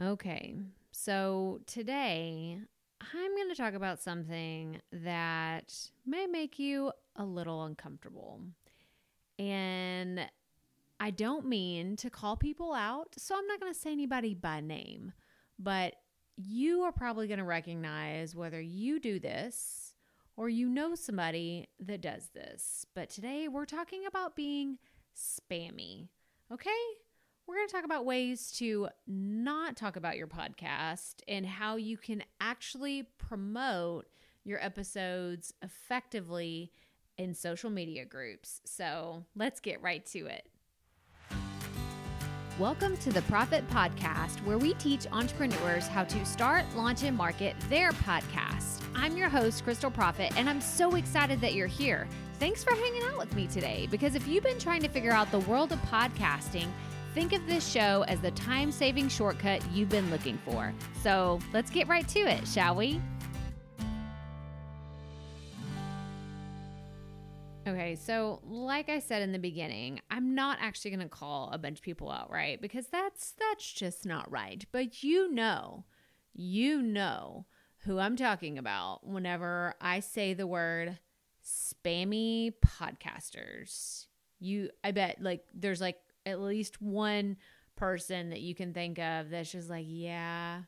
Okay, so today I'm going to talk about something that may make you a little uncomfortable. And I don't mean to call people out, so I'm not going to say anybody by name, but you are probably going to recognize whether you do this or you know somebody that does this. But today we're talking about being spammy, okay? We're going to talk about ways to not talk about your podcast and how you can actually promote your episodes effectively in social media groups. So let's get right to it. Welcome to the Proffitt Podcast, where we teach entrepreneurs how to start, launch, and market their podcast. I'm your host, Krystal Proffitt, and I'm so excited that you're here. Thanks for hanging out with me today because if you've been trying to figure out the world of podcasting, Think of this show as the time saving shortcut you've been looking for. So let's get right to it, shall we? Okay, so like I said in the beginning, I'm not actually going to call a bunch of people out, right? Because that's that's just not right. But you know, you know who I'm talking about whenever I say the word spammy podcasters. You I bet like there's like at least one person that you can think of that's just like, yeah,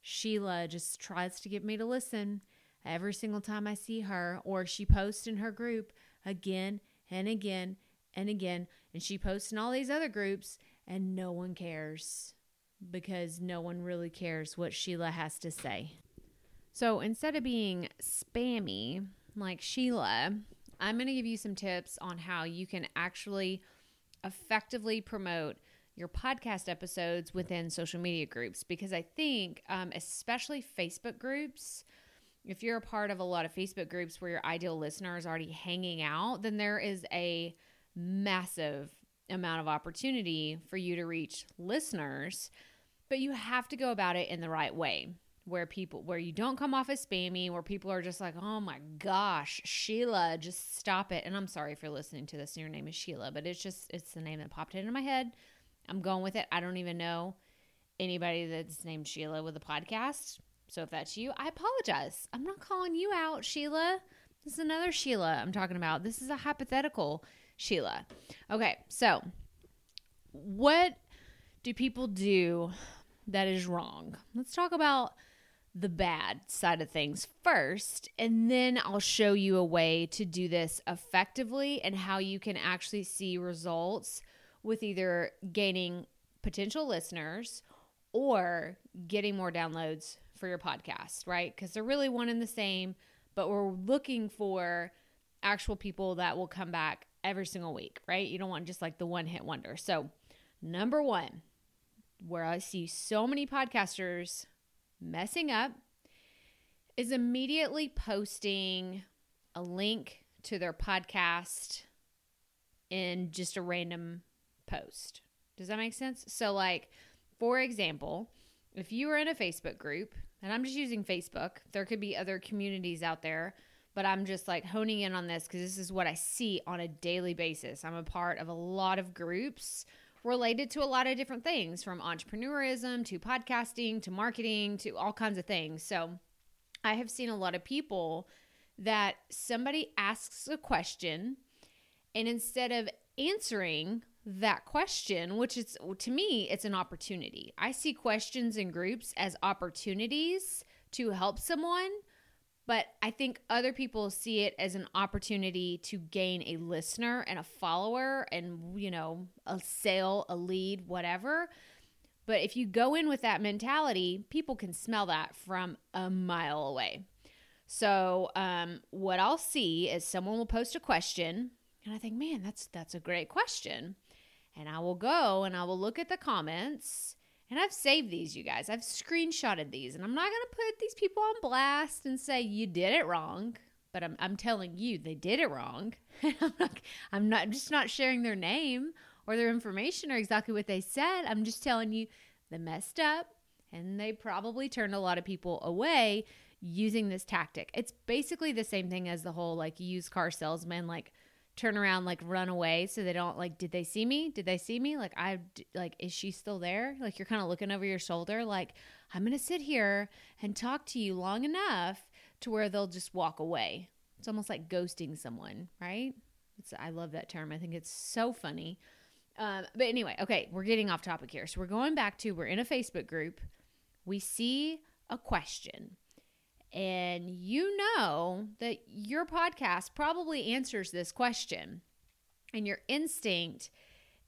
Sheila just tries to get me to listen every single time I see her, or she posts in her group again and again and again, and she posts in all these other groups, and no one cares because no one really cares what Sheila has to say. So instead of being spammy like Sheila, I'm going to give you some tips on how you can actually effectively promote your podcast episodes within social media groups because I think, um, especially Facebook groups, if you're a part of a lot of Facebook groups where your ideal listener is already hanging out, then there is a massive amount of opportunity for you to reach listeners, but you have to go about it in the right way where people where you don't come off as spammy where people are just like oh my gosh sheila just stop it. And i'm sorry if you're listening to this and your name is sheila but it's just it's the name that popped into my head. I'm going with it. I don't even know anybody that's named sheila with a podcast. So if that's you i apologize. I'm not calling you out sheila. This is another sheila i'm talking about. This is a hypothetical sheila. Okay so what do people do that is wrong? Let's talk about the bad side of things first, and then I'll show you a way to do this effectively and how you can actually see results with either gaining potential listeners or getting more downloads for your podcast, right? Because they're really one and the same, but we're looking for actual people that will come back every single week, right? You don't want just like the one hit wonder. So, number one, where I see so many podcasters messing up is immediately posting a link to their podcast in just a random post. Does that make sense? So, like, for example, if you are in a Facebook group, and I'm just using Facebook, there could be other communities out there, but I'm just like honing in on this because this is what I see on a daily basis. I'm a part of a lot of groups related to a lot of different things from entrepreneurism to podcasting to marketing to all kinds of things. So I have seen a lot of people that somebody asks a question and instead of answering that question, which is to me, it's an opportunity. I see questions in groups as opportunities to help someone but I think other people see it as an opportunity to gain a listener and a follower and, you know, a sale, a lead, whatever. But if you go in with that mentality, people can smell that from a mile away. So, um, what I'll see is someone will post a question, and I think, man, that's that's a great question. And I will go and I will look at the comments and I've saved these, you guys. I've screenshotted these, and I'm not going to put these people on blast and say you did it wrong. But I'm, I'm telling you, they did it wrong. I'm, not, I'm not just not sharing their name or their information or exactly what they said. I'm just telling you they messed up, and they probably turned a lot of people away using this tactic. It's basically the same thing as the whole like used car salesman, like turn around like run away so they don't like did they see me? Did they see me? Like i like is she still there? Like you're kind of looking over your shoulder like i'm gonna sit here and talk to you long enough to where they'll just walk away. It's almost like ghosting someone right? It's i love that term. I think it's so funny. Um, but anyway okay we're getting off topic here. So we're going back to we're in a facebook group. We see a question and you know that your podcast probably answers this question. And your instinct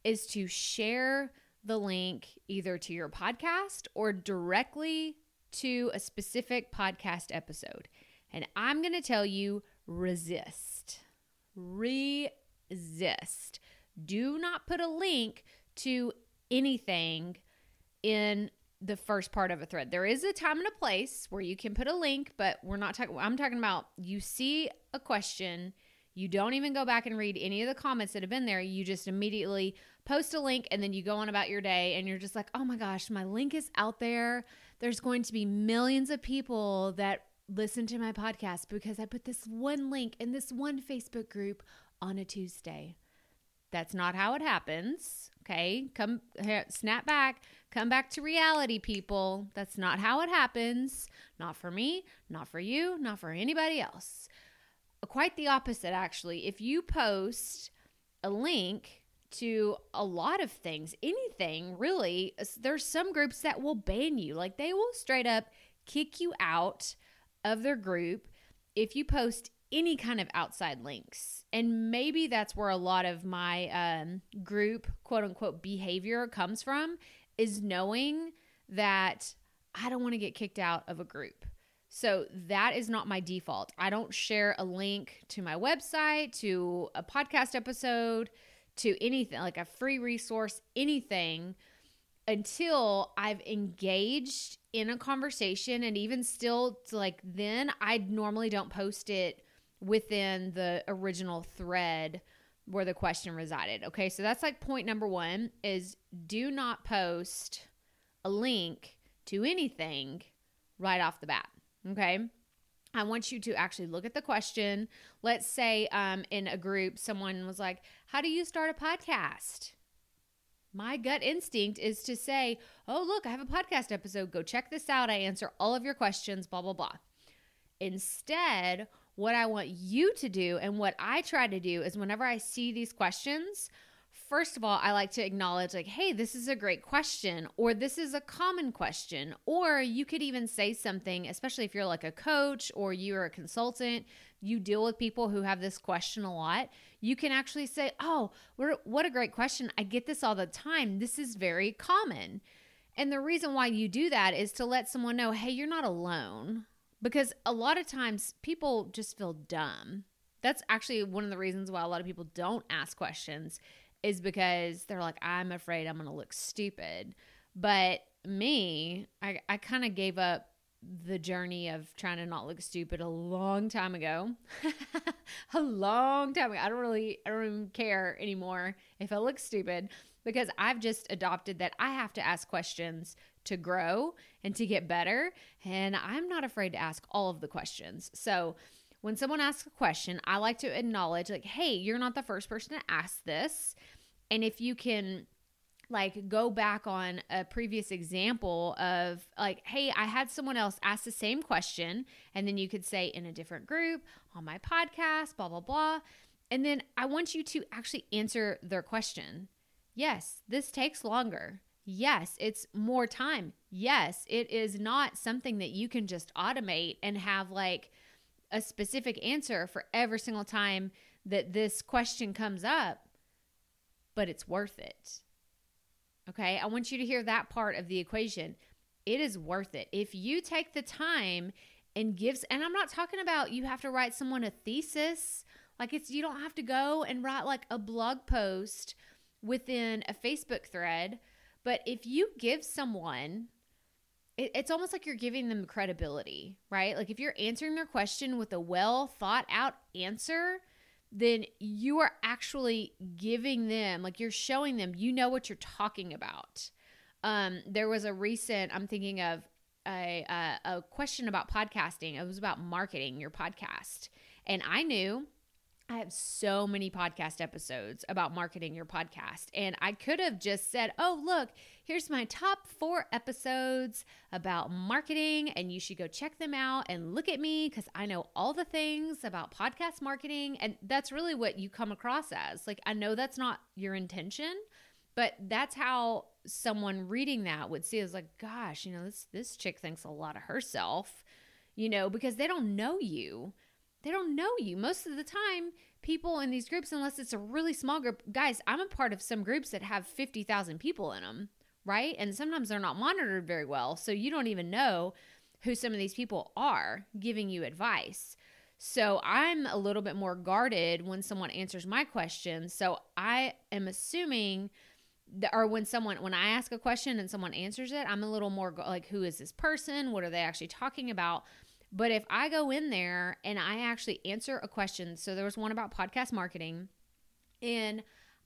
is to share the link either to your podcast or directly to a specific podcast episode. And I'm going to tell you resist. Resist. Do not put a link to anything in the first part of a thread. There is a time and a place where you can put a link, but we're not talking I'm talking about you see a question, you don't even go back and read any of the comments that have been there. You just immediately post a link and then you go on about your day and you're just like, "Oh my gosh, my link is out there. There's going to be millions of people that listen to my podcast because I put this one link in this one Facebook group on a Tuesday." That's not how it happens. Okay? Come snap back Come back to reality, people. That's not how it happens. Not for me, not for you, not for anybody else. Quite the opposite, actually. If you post a link to a lot of things, anything really, there's some groups that will ban you. Like they will straight up kick you out of their group if you post any kind of outside links. And maybe that's where a lot of my um, group, quote unquote, behavior comes from is knowing that I don't want to get kicked out of a group. So that is not my default. I don't share a link to my website, to a podcast episode, to anything like a free resource, anything until I've engaged in a conversation. And even still, like then, I normally don't post it within the original thread where the question resided. Okay, so that's like point number one is do not post a link to anything right off the bat. Okay. I want you to actually look at the question. Let's say um, in a group, someone was like, How do you start a podcast? My gut instinct is to say, Oh, look, I have a podcast episode. Go check this out. I answer all of your questions, blah, blah, blah. Instead, what I want you to do and what I try to do is whenever I see these questions, first of all, I like to acknowledge, like, hey, this is a great question, or this is a common question. Or you could even say something, especially if you're like a coach or you're a consultant, you deal with people who have this question a lot. You can actually say, oh, what a great question. I get this all the time. This is very common. And the reason why you do that is to let someone know, hey, you're not alone because a lot of times people just feel dumb. That's actually one of the reasons why a lot of people don't ask questions is because they're like, I'm afraid I'm going to look stupid. But me, I, I kind of gave up the journey of trying to not look stupid a long time ago. a long time ago. I don't really, I don't even care anymore if I look stupid because I've just adopted that I have to ask questions to grow and to get better. And I'm not afraid to ask all of the questions. So when someone asks a question, I like to acknowledge, like, hey, you're not the first person to ask this. And if you can, like go back on a previous example of like hey i had someone else ask the same question and then you could say in a different group on my podcast blah blah blah and then i want you to actually answer their question yes this takes longer Yes, it's more time. Yes, it is not something that you can just automate and have like a specific answer for every single time that this question comes up, but it's worth it. Okay, I want you to hear that part of the equation. It is worth it. If you take the time and gives and I'm not talking about you have to write someone a thesis, like it's you don't have to go and write like a blog post within a Facebook thread but if you give someone, it, it's almost like you're giving them credibility, right? Like if you're answering their question with a well thought out answer, then you are actually giving them, like you're showing them, you know what you're talking about. Um, there was a recent, I'm thinking of a, a, a question about podcasting. It was about marketing your podcast. And I knew I have so many podcast episodes about marketing your podcast. And I could have just said, oh, look, here's my top four episodes about marketing, and you should go check them out and look at me because I know all the things about podcast marketing. And that's really what you come across as. Like, I know that's not your intention, but that's how someone reading that would see it as like, gosh, you know, this this chick thinks a lot of herself, you know, because they don't know you they don't know you. Most of the time, people in these groups, unless it's a really small group, guys, I'm a part of some groups that have 50,000 people in them, right? And sometimes they're not monitored very well. So you don't even know who some of these people are giving you advice. So I'm a little bit more guarded when someone answers my questions. So I am assuming that, or when someone when I ask a question and someone answers it, I'm a little more like who is this person? What are they actually talking about? But if I go in there and I actually answer a question, so there was one about podcast marketing, and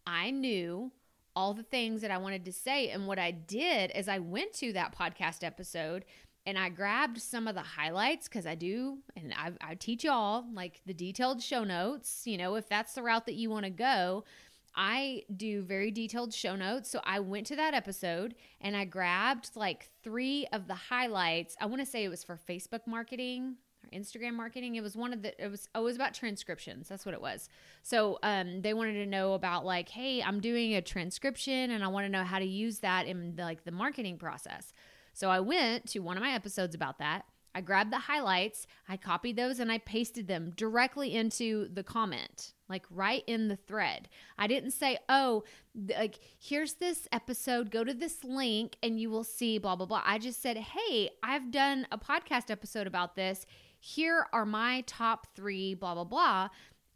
I knew all the things that I wanted to say. And what I did is I went to that podcast episode and I grabbed some of the highlights because I do, and I, I teach y'all like the detailed show notes. You know, if that's the route that you want to go, I do very detailed show notes. So I went to that episode and I grabbed like three of the highlights. I want to say it was for Facebook marketing or Instagram marketing. It was one of the it was oh, it was about transcriptions. That's what it was. So um they wanted to know about like, hey, I'm doing a transcription and I want to know how to use that in the, like the marketing process. So I went to one of my episodes about that. I grabbed the highlights, I copied those, and I pasted them directly into the comment, like right in the thread. I didn't say, oh, like, here's this episode, go to this link, and you will see blah, blah, blah. I just said, hey, I've done a podcast episode about this. Here are my top three, blah, blah, blah.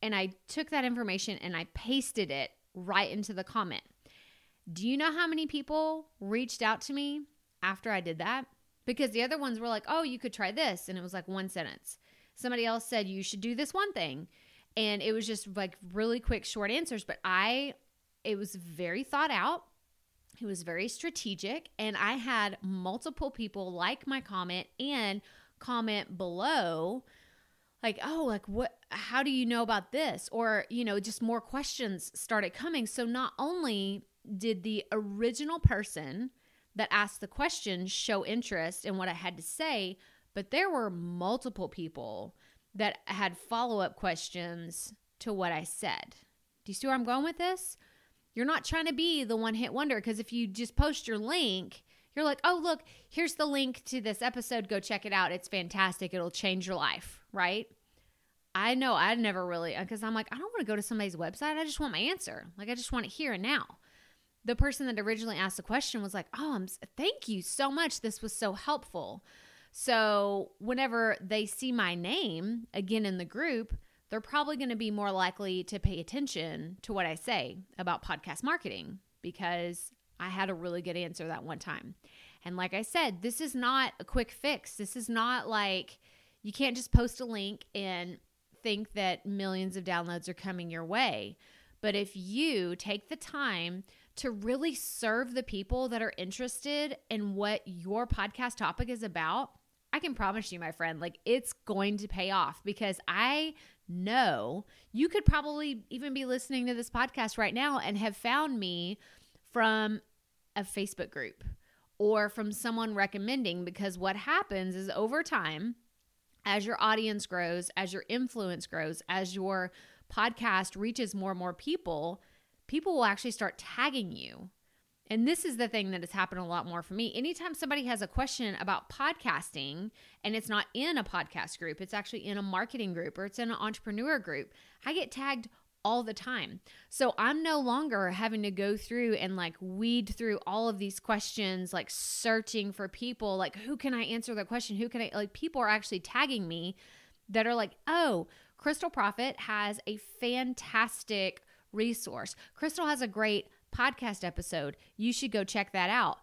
And I took that information and I pasted it right into the comment. Do you know how many people reached out to me after I did that? because the other ones were like, oh, you could try this. And it was like one sentence. Somebody else said, you should do this one thing. And it was just like really quick, short answers. But I, it was very thought out. It was very strategic. And I had multiple people like my comment and comment below like oh like what how do you know about this or you know just more questions started coming so not only did the original person that asked the question show interest in what I had to say, but there were multiple people that had follow up questions to what I said. Do you see where I'm going with this? You're not trying to be the one hit wonder because if you just post your link, you're like, oh, look, here's the link to this episode. Go check it out. It's fantastic. It'll change your life, right? I know I never really, because I'm like, I don't want to go to somebody's website. I just want my answer. Like, I just want it here and now the person that originally asked the question was like, "Oh, I'm thank you so much. This was so helpful." So, whenever they see my name again in the group, they're probably going to be more likely to pay attention to what I say about podcast marketing because I had a really good answer that one time. And like I said, this is not a quick fix. This is not like you can't just post a link and think that millions of downloads are coming your way. But if you take the time to really serve the people that are interested in what your podcast topic is about, I can promise you, my friend, like it's going to pay off because I know you could probably even be listening to this podcast right now and have found me from a Facebook group or from someone recommending because what happens is over time, as your audience grows, as your influence grows, as your podcast reaches more and more people, people will actually start tagging you. And this is the thing that has happened a lot more for me. Anytime somebody has a question about podcasting and it's not in a podcast group, it's actually in a marketing group or it's in an entrepreneur group, I get tagged all the time. So I'm no longer having to go through and like weed through all of these questions, like searching for people, like who can I answer the question? Who can I like people are actually tagging me that are like, "Oh, Krystal Proffitt has a fantastic resource. Krystal has a great podcast episode. You should go check that out.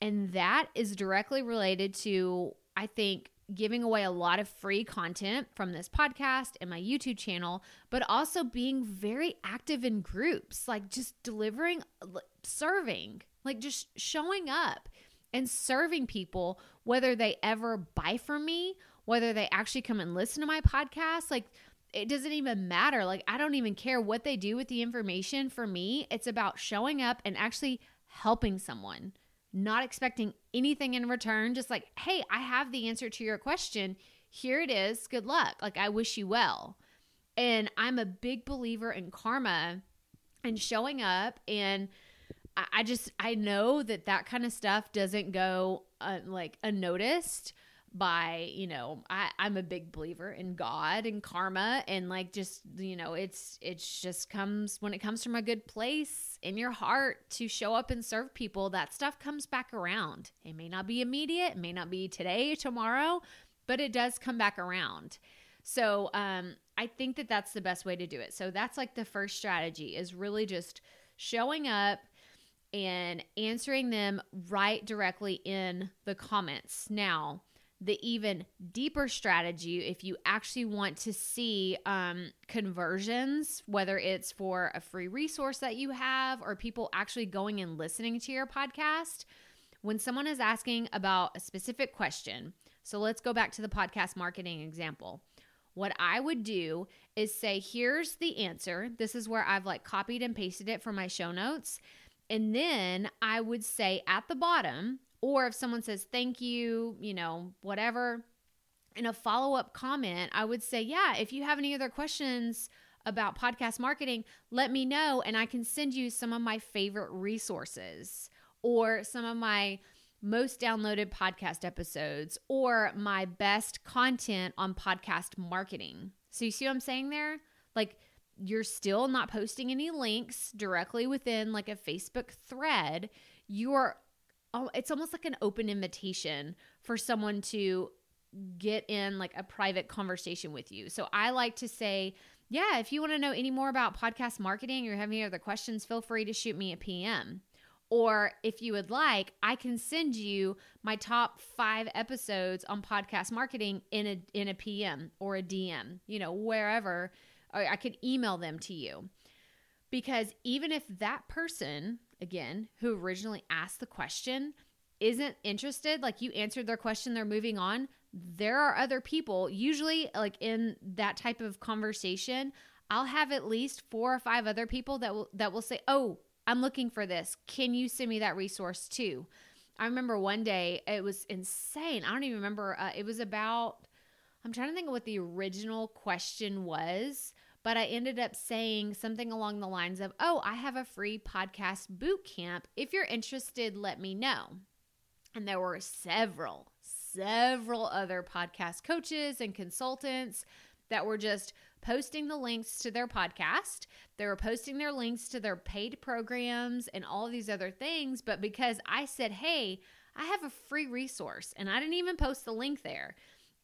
And that is directly related to, I think, giving away a lot of free content from this podcast and my YouTube channel, but also being very active in groups, like just delivering, serving, like just showing up and serving people, whether they ever buy from me, whether they actually come and listen to my podcast. Like, it doesn't even matter. Like, I don't even care what they do with the information. For me, it's about showing up and actually helping someone, not expecting anything in return. Just like, hey, I have the answer to your question. Here it is. Good luck. Like, I wish you well. And I'm a big believer in karma and showing up. And I just, I know that that kind of stuff doesn't go uh, like unnoticed by you know I, i'm a big believer in god and karma and like just you know it's it's just comes when it comes from a good place in your heart to show up and serve people that stuff comes back around. It may not be immediate it may not be today tomorrow but it does come back around. So um i think that that's the best way to do it. So that's like the first strategy is really just showing up and answering them right directly in the comments. Now the even deeper strategy if you actually want to see um, conversions, whether it's for a free resource that you have or people actually going and listening to your podcast. When someone is asking about a specific question, so let's go back to the podcast marketing example. What I would do is say, here's the answer. This is where I've like copied and pasted it from my show notes. And then I would say at the bottom, or if someone says thank you, you know, whatever, in a follow up comment, I would say, yeah, if you have any other questions about podcast marketing, let me know and I can send you some of my favorite resources or some of my most downloaded podcast episodes or my best content on podcast marketing. So you see what I'm saying there? Like you're still not posting any links directly within like a Facebook thread. You're it's almost like an open invitation for someone to get in like a private conversation with you. So I like to say, yeah, if you want to know any more about podcast marketing or have any other questions, feel free to shoot me a PM. Or if you would like, I can send you my top five episodes on podcast marketing in a in a PM or a DM, you know, wherever. I could email them to you. Because even if that person again, who originally asked the question isn't interested, like you answered their question, they're moving on, there are other people, usually like in that type of conversation, I'll have at least four or five other people that will that will say, "Oh, I'm looking for this. Can you send me that resource too?" I remember one day it was insane. I don't even remember. Uh, it was about. I'm trying to think of what the original question was, but I ended up saying something along the lines of, Oh, I have a free podcast boot camp. If you're interested, let me know. And there were several, several other podcast coaches and consultants that were just posting the links to their podcast. They were posting their links to their paid programs and all these other things. But because I said, Hey, I have a free resource and I didn't even post the link there.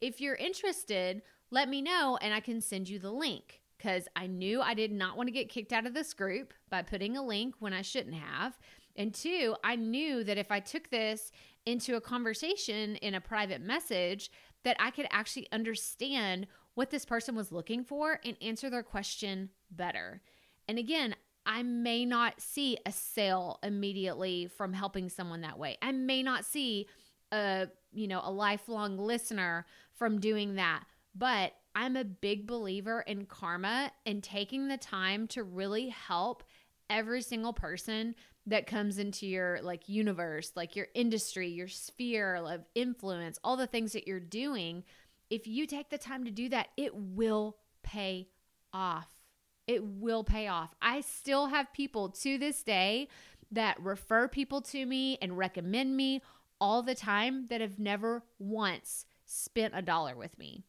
If you're interested, let me know and I can send you the link because I knew I did not want to get kicked out of this group by putting a link when I shouldn't have. And two, I knew that if I took this into a conversation in a private message, that I could actually understand what this person was looking for and answer their question better. And again, I may not see a sale immediately from helping someone that way. I may not see a, you know, a lifelong listener from doing that. But I'm a big believer in karma and taking the time to really help every single person that comes into your like universe, like your industry, your sphere of influence, all the things that you're doing. If you take the time to do that, it will pay off. It will pay off. I still have people to this day that refer people to me and recommend me all the time that have never once spent a dollar with me.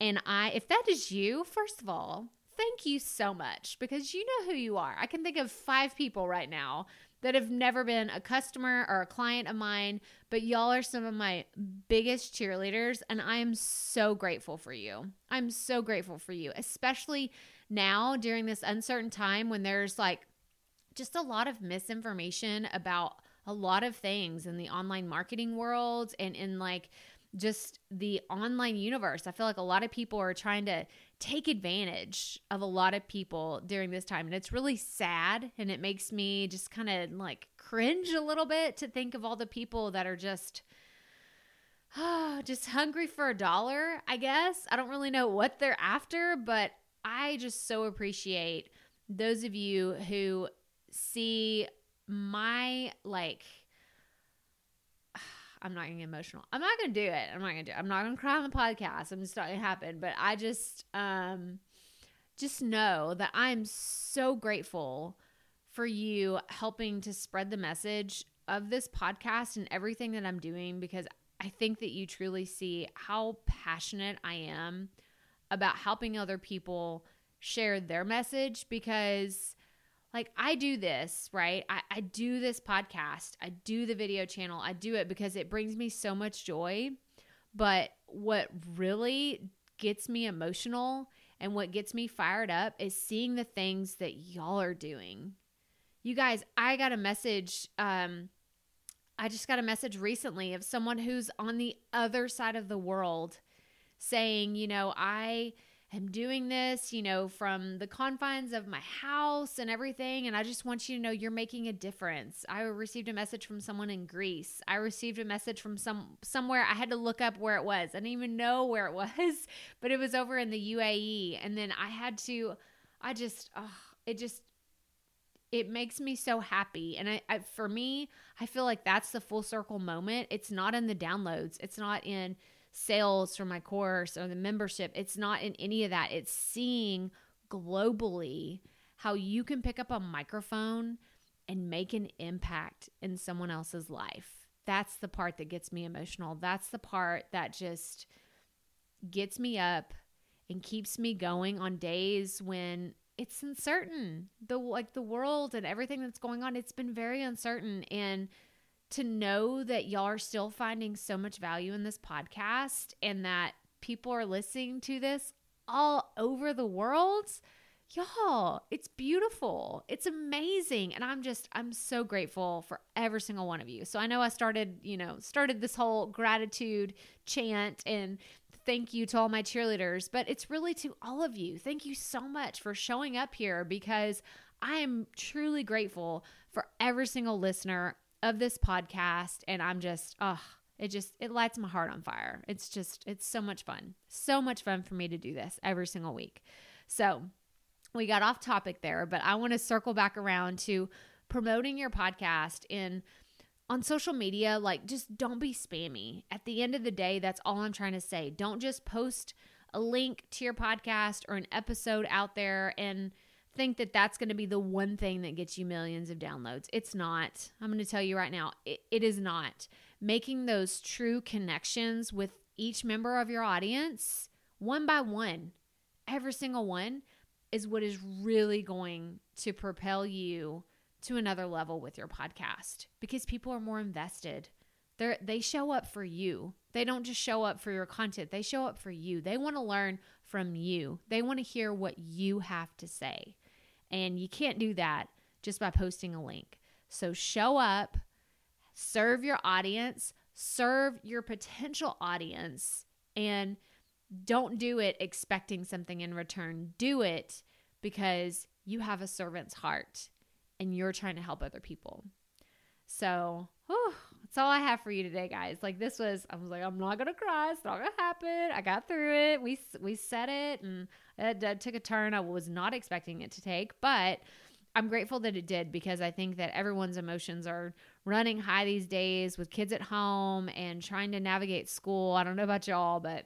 And I, if that is you, first of all, thank you so much because you know who you are. I can think of five people right now that have never been a customer or a client of mine, but y'all are some of my biggest cheerleaders. And I am so grateful for you. I'm so grateful for you, especially now during this uncertain time when there's like just a lot of misinformation about a lot of things in the online marketing world and in like just the online universe. I feel like a lot of people are trying to take advantage of a lot of people during this time. And it's really sad. And it makes me just kind of like cringe a little bit to think of all the people that are just. oh, just hungry for a dollar, I guess. I don't really know what they're after, but I just so appreciate those of you who see my like I'm not getting emotional. I'm not gonna do it. I'm not gonna do it. I'm not gonna cry on the podcast. I'm just not gonna happen. But I just um just know that I'm so grateful for you helping to spread the message of this podcast and everything that I'm doing because I think that you truly see how passionate I am about helping other people share their message because like I do this, right? I, I do this podcast, I do the video channel, I do it because it brings me so much joy. But what really gets me emotional and what gets me fired up is seeing the things that y'all are doing. You guys, I got a message. Um, I just got a message recently of someone who's on the other side of the world saying, you know, I am doing this, you know, from the confines of my house and everything. And I just want you to know you're making a difference. I received a message from someone in Greece. I received a message from some somewhere. I had to look up where it was. I didn't even know where it was, but it was over in the UAE. And then I had to, I just, oh, it just, it makes me so happy. And I, I, for me, I feel like that's the full circle moment. It's not in the downloads. It's not in sales for my course or the membership. It's not in any of that. It's seeing globally how you can pick up a microphone and make an impact in someone else's life. That's the part that gets me emotional. That's the part that just gets me up and keeps me going on days when it's uncertain. The like the world and everything that's going on, it's been very uncertain and to know that y'all are still finding so much value in this podcast and that people are listening to this all over the world. Y'all, it's beautiful. It's amazing. And I'm just, I'm so grateful for every single one of you. So I know I started, you know, started this whole gratitude chant and thank you to all my cheerleaders, but it's really to all of you. Thank you so much for showing up here because I am truly grateful for every single listener of this podcast and I'm just oh it just it lights my heart on fire. It's just it's so much fun. So much fun for me to do this every single week. So, we got off topic there, but I want to circle back around to promoting your podcast in on social media like just don't be spammy. At the end of the day, that's all I'm trying to say. Don't just post a link to your podcast or an episode out there and think that that's going to be the one thing that gets you millions of downloads. It's not. I'm going to tell you right now, it, it is not. Making those true connections with each member of your audience, one by one, every single one, is what is really going to propel you to another level with your podcast because people are more invested. They they show up for you. They don't just show up for your content. They show up for you. They want to learn from you. They want to hear what you have to say. And you can't do that just by posting a link. So show up, serve your audience, serve your potential audience, and don't do it expecting something in return. Do it because you have a servant's heart and you're trying to help other people. So, whew, that's all I have for you today, guys. Like this was, I was like, I'm not gonna cry. It's not gonna happen. I got through it. We we said it, and it, it took a turn I was not expecting it to take, but I'm grateful that it did because I think that everyone's emotions are running high these days with kids at home and trying to navigate school. I don't know about y'all, but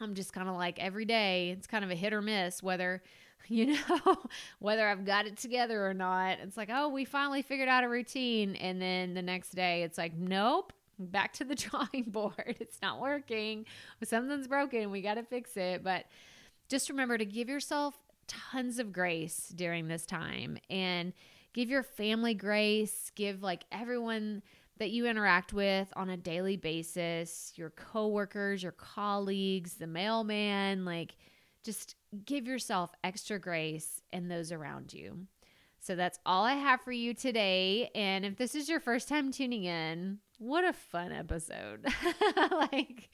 I'm just kind of like every day, it's kind of a hit or miss whether, you know, whether I've got it together or not. It's like, oh, we finally figured out a routine. And then the next day, it's like, nope, back to the drawing board. It's not working. Something's broken. We got to fix it. But just remember to give yourself tons of grace during this time and give your family grace, give like everyone that you interact with on a daily basis, your coworkers, your colleagues, the mailman, like just give yourself extra grace and those around you. So that's all I have for you today. And if this is your first time tuning in, what a fun episode. like,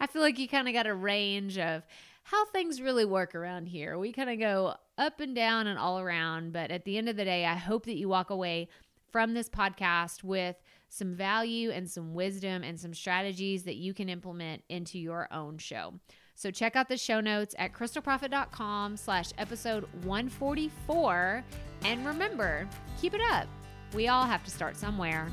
I feel like you kind of got a range of how things really work around here. We kind of go up and down and all around. But at the end of the day, I hope that you walk away from this podcast with some value and some wisdom and some strategies that you can implement into your own show. So check out the show notes at krystalproffitt.com slash episode 144. And remember, keep it up. We all have to start somewhere.